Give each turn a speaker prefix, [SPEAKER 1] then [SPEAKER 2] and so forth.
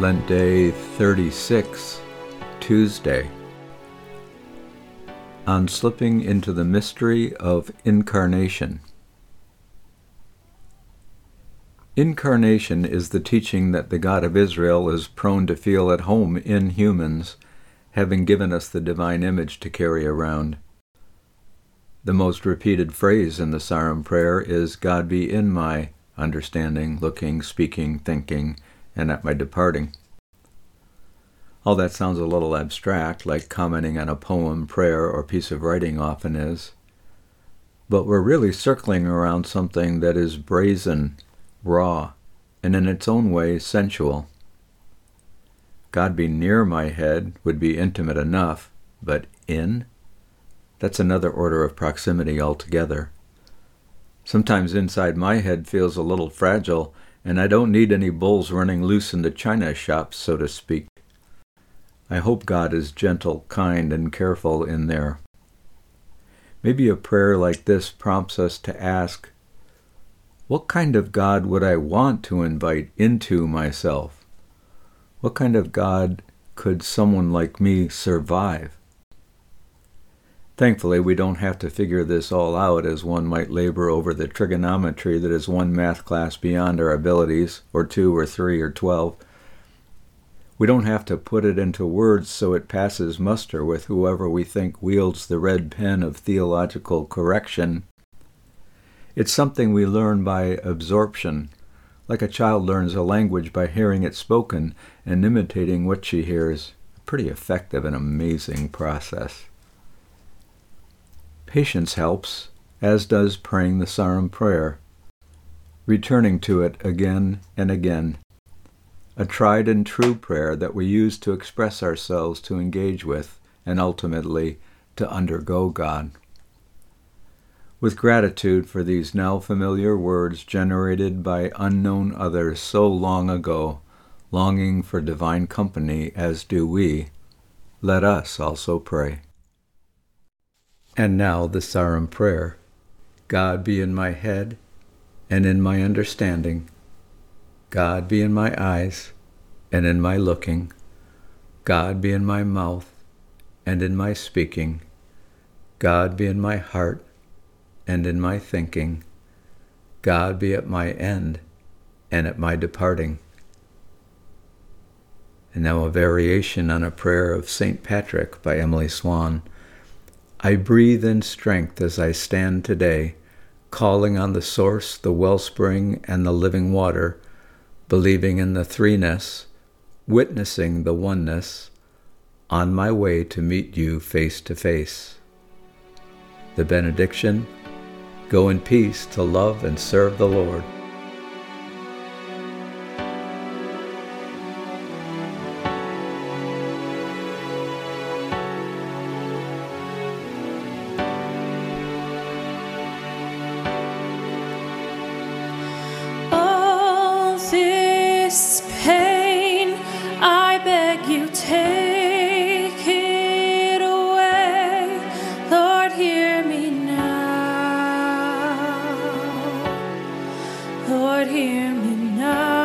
[SPEAKER 1] Lent Day 36, Tuesday. On slipping into the mystery of incarnation. Incarnation is the teaching that the God of Israel is prone to feel at home in humans, having given us the divine image to carry around. The most repeated phrase in the Sarum prayer is God be in my understanding, looking, speaking, thinking, and at my departing. All that sounds a little abstract, like commenting on a poem, prayer, or piece of writing often is. But we're really circling around something that is brazen, raw, and in its own way sensual. God be near my head would be intimate enough, but in? That's another order of proximity altogether. Sometimes inside my head feels a little fragile and I don't need any bulls running loose in the china shop, so to speak. I hope God is gentle, kind, and careful in there. Maybe a prayer like this prompts us to ask, What kind of God would I want to invite into myself? What kind of God could someone like me survive? Thankfully, we don't have to figure this all out as one might labor over the trigonometry that is one math class beyond our abilities, or two, or three, or twelve. We don't have to put it into words so it passes muster with whoever we think wields the red pen of theological correction. It's something we learn by absorption, like a child learns a language by hearing it spoken and imitating what she hears. Pretty effective and amazing process. Patience helps, as does praying the Sarum prayer, returning to it again and again. A tried and true prayer that we use to express ourselves, to engage with, and ultimately to undergo God. With gratitude for these now familiar words generated by unknown others so long ago, longing for divine company as do we, let us also pray. And now the Sarum prayer. God be in my head and in my understanding. God be in my eyes and in my looking. God be in my mouth and in my speaking. God be in my heart and in my thinking. God be at my end and at my departing. And now a variation on a prayer of St. Patrick by Emily Swan. I breathe in strength as I stand today, calling on the source, the wellspring, and the living water, believing in the threeness, witnessing the oneness, on my way to meet you face to face. The benediction Go in peace to love and serve the Lord.
[SPEAKER 2] Lord, hear me now.